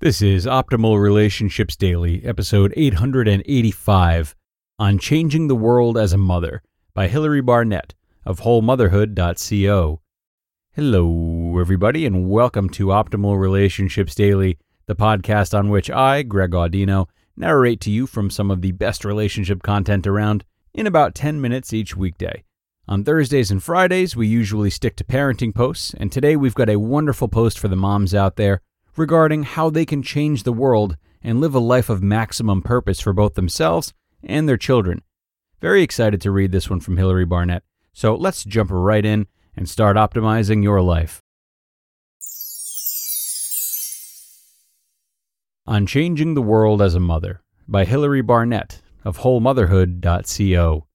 This is Optimal Relationships Daily, episode 885 on Changing the World as a Mother by Hilary Barnett of WholeMotherhood.co. Hello, everybody, and welcome to Optimal Relationships Daily, the podcast on which I, Greg Audino, narrate to you from some of the best relationship content around in about 10 minutes each weekday. On Thursdays and Fridays, we usually stick to parenting posts, and today we've got a wonderful post for the moms out there regarding how they can change the world and live a life of maximum purpose for both themselves and their children. Very excited to read this one from Hilary Barnett. So let's jump right in and start optimizing your life. On Changing the World as a Mother by Hilary Barnett of WholeMotherhood.co.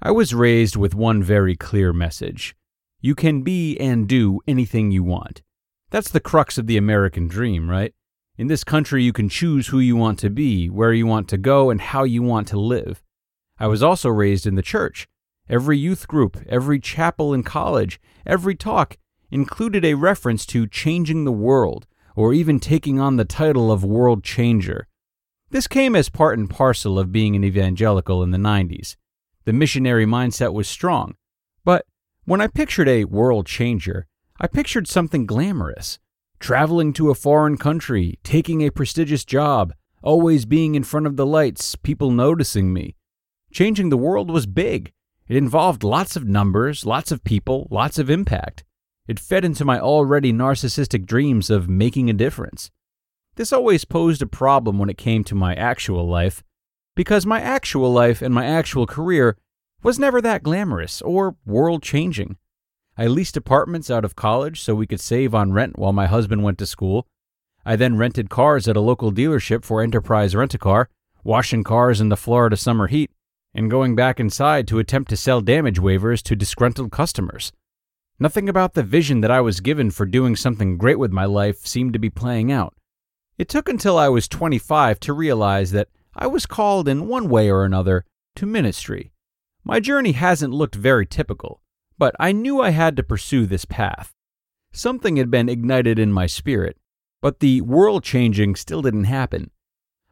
I was raised with one very clear message you can be and do anything you want. That's the crux of the American dream, right? In this country, you can choose who you want to be, where you want to go, and how you want to live. I was also raised in the church. Every youth group, every chapel in college, every talk included a reference to changing the world, or even taking on the title of world changer. This came as part and parcel of being an evangelical in the 90s. The missionary mindset was strong. But when I pictured a world changer, I pictured something glamorous traveling to a foreign country, taking a prestigious job, always being in front of the lights, people noticing me. Changing the world was big. It involved lots of numbers, lots of people, lots of impact. It fed into my already narcissistic dreams of making a difference. This always posed a problem when it came to my actual life, because my actual life and my actual career was never that glamorous or world changing. I leased apartments out of college so we could save on rent while my husband went to school. I then rented cars at a local dealership for Enterprise Rent a Car, washing cars in the Florida summer heat, and going back inside to attempt to sell damage waivers to disgruntled customers. Nothing about the vision that I was given for doing something great with my life seemed to be playing out. It took until I was 25 to realize that I was called in one way or another to ministry. My journey hasn't looked very typical but I knew I had to pursue this path. Something had been ignited in my spirit, but the world changing still didn't happen.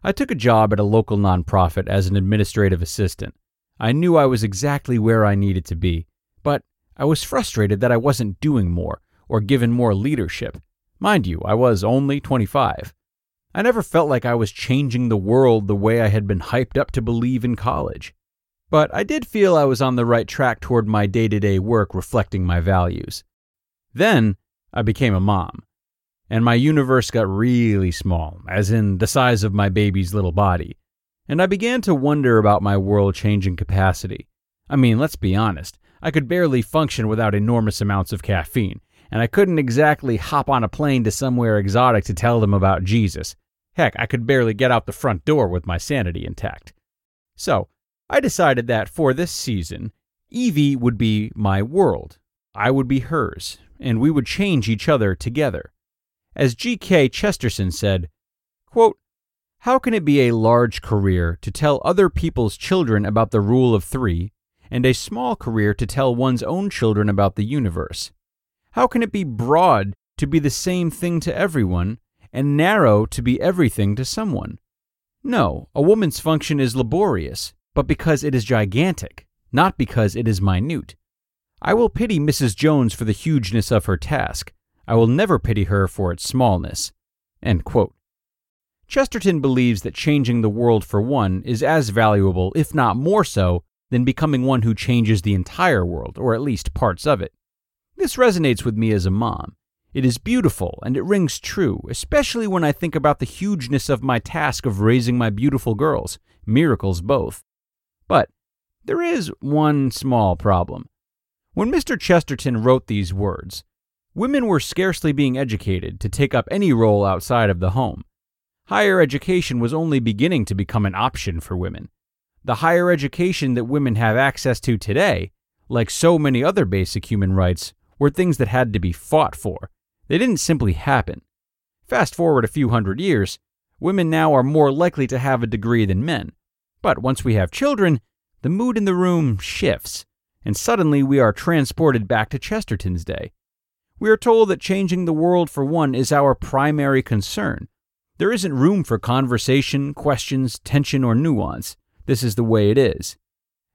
I took a job at a local nonprofit as an administrative assistant. I knew I was exactly where I needed to be, but I was frustrated that I wasn't doing more or given more leadership. Mind you, I was only 25. I never felt like I was changing the world the way I had been hyped up to believe in college. But I did feel I was on the right track toward my day to day work reflecting my values. Then I became a mom, and my universe got really small, as in the size of my baby's little body, and I began to wonder about my world changing capacity. I mean, let's be honest, I could barely function without enormous amounts of caffeine, and I couldn't exactly hop on a plane to somewhere exotic to tell them about Jesus. Heck, I could barely get out the front door with my sanity intact. So, I decided that for this season, Evie would be my world, I would be hers, and we would change each other together. As G.K. Chesterton said, quote, How can it be a large career to tell other people's children about the rule of three, and a small career to tell one's own children about the universe? How can it be broad to be the same thing to everyone, and narrow to be everything to someone? No, a woman's function is laborious, but because it is gigantic, not because it is minute. I will pity Mrs. Jones for the hugeness of her task. I will never pity her for its smallness. Chesterton believes that changing the world for one is as valuable, if not more so, than becoming one who changes the entire world, or at least parts of it. This resonates with me as a mom. It is beautiful and it rings true, especially when I think about the hugeness of my task of raising my beautiful girls, miracles both. But there is one small problem. When Mr. Chesterton wrote these words, women were scarcely being educated to take up any role outside of the home. Higher education was only beginning to become an option for women. The higher education that women have access to today, like so many other basic human rights, were things that had to be fought for. They didn't simply happen. Fast forward a few hundred years, women now are more likely to have a degree than men. But once we have children, the mood in the room shifts, and suddenly we are transported back to Chesterton's day. We are told that changing the world for one is our primary concern. There isn't room for conversation, questions, tension, or nuance. This is the way it is.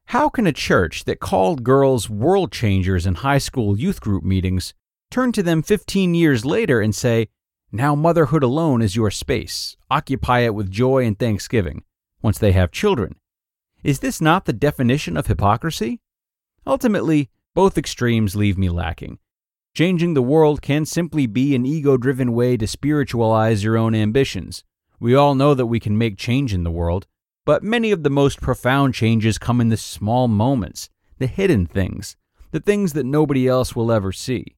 How can a church that called girls world changers in high school youth group meetings turn to them 15 years later and say, Now motherhood alone is your space. Occupy it with joy and thanksgiving, once they have children? Is this not the definition of hypocrisy? Ultimately, both extremes leave me lacking. Changing the world can simply be an ego driven way to spiritualize your own ambitions. We all know that we can make change in the world, but many of the most profound changes come in the small moments, the hidden things, the things that nobody else will ever see.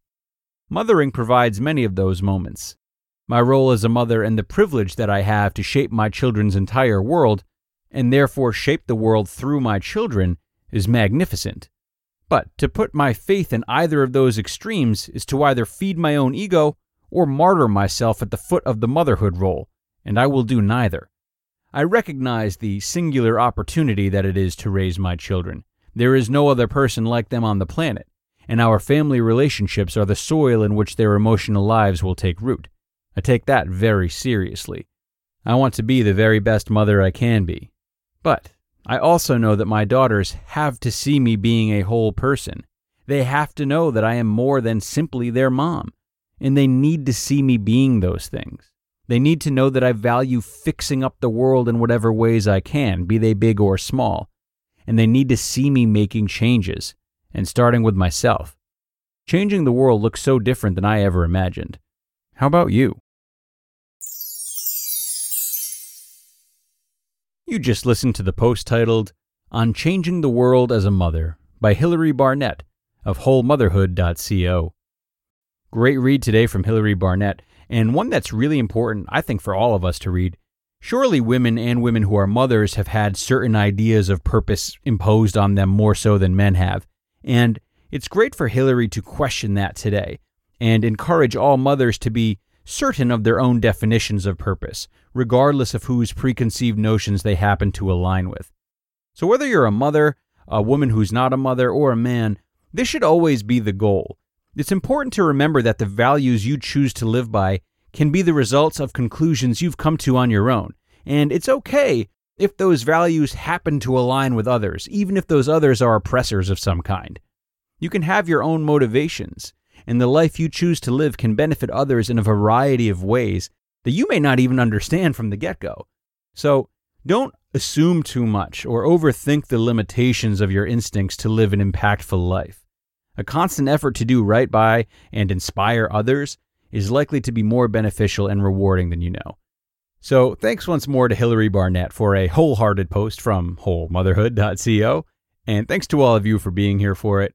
Mothering provides many of those moments. My role as a mother and the privilege that I have to shape my children's entire world, and therefore shape the world through my children, is magnificent. But to put my faith in either of those extremes is to either feed my own ego or martyr myself at the foot of the motherhood role, and I will do neither. I recognize the singular opportunity that it is to raise my children. There is no other person like them on the planet, and our family relationships are the soil in which their emotional lives will take root. I take that very seriously. I want to be the very best mother I can be. But I also know that my daughters have to see me being a whole person. They have to know that I am more than simply their mom, and they need to see me being those things. They need to know that I value fixing up the world in whatever ways I can, be they big or small. And they need to see me making changes, and starting with myself. Changing the world looks so different than I ever imagined. How about you? You just listened to the post titled On Changing the World as a Mother by Hilary Barnett of wholemotherhood.co. Great read today from Hilary Barnett and one that's really important, I think, for all of us to read. Surely women and women who are mothers have had certain ideas of purpose imposed on them more so than men have. And it's great for Hilary to question that today and encourage all mothers to be certain of their own definitions of purpose, regardless of whose preconceived notions they happen to align with. So, whether you're a mother, a woman who's not a mother, or a man, this should always be the goal it's important to remember that the values you choose to live by can be the results of conclusions you've come to on your own. And it's okay if those values happen to align with others, even if those others are oppressors of some kind. You can have your own motivations, and the life you choose to live can benefit others in a variety of ways that you may not even understand from the get go. So don't assume too much or overthink the limitations of your instincts to live an impactful life. A constant effort to do right by and inspire others is likely to be more beneficial and rewarding than you know. So, thanks once more to Hilary Barnett for a wholehearted post from wholemotherhood.co, and thanks to all of you for being here for it.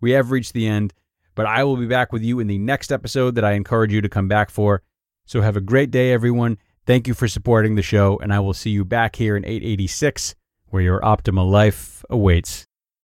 We have reached the end, but I will be back with you in the next episode that I encourage you to come back for. So, have a great day, everyone. Thank you for supporting the show, and I will see you back here in 886, where your optimal life awaits.